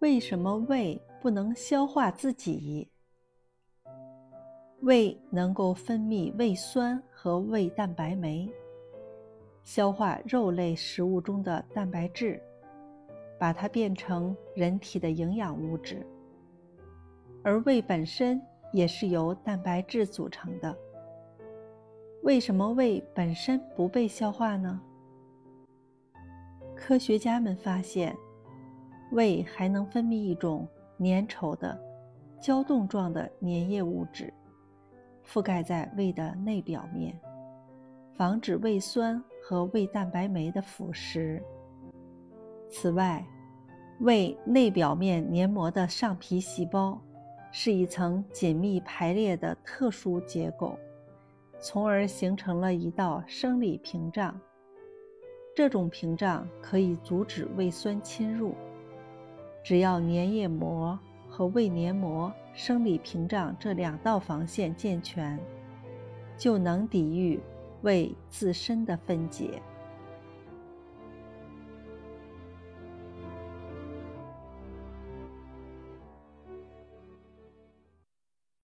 为什么胃不能消化自己？胃能够分泌胃酸和胃蛋白酶，消化肉类食物中的蛋白质，把它变成人体的营养物质。而胃本身也是由蛋白质组成的。为什么胃本身不被消化呢？科学家们发现。胃还能分泌一种粘稠的、胶冻状的粘液物质，覆盖在胃的内表面，防止胃酸和胃蛋白酶的腐蚀。此外，胃内表面黏膜的上皮细胞是一层紧密排列的特殊结构，从而形成了一道生理屏障。这种屏障可以阻止胃酸侵入。只要粘液膜和胃黏膜生理屏障这两道防线健全，就能抵御胃自身的分解。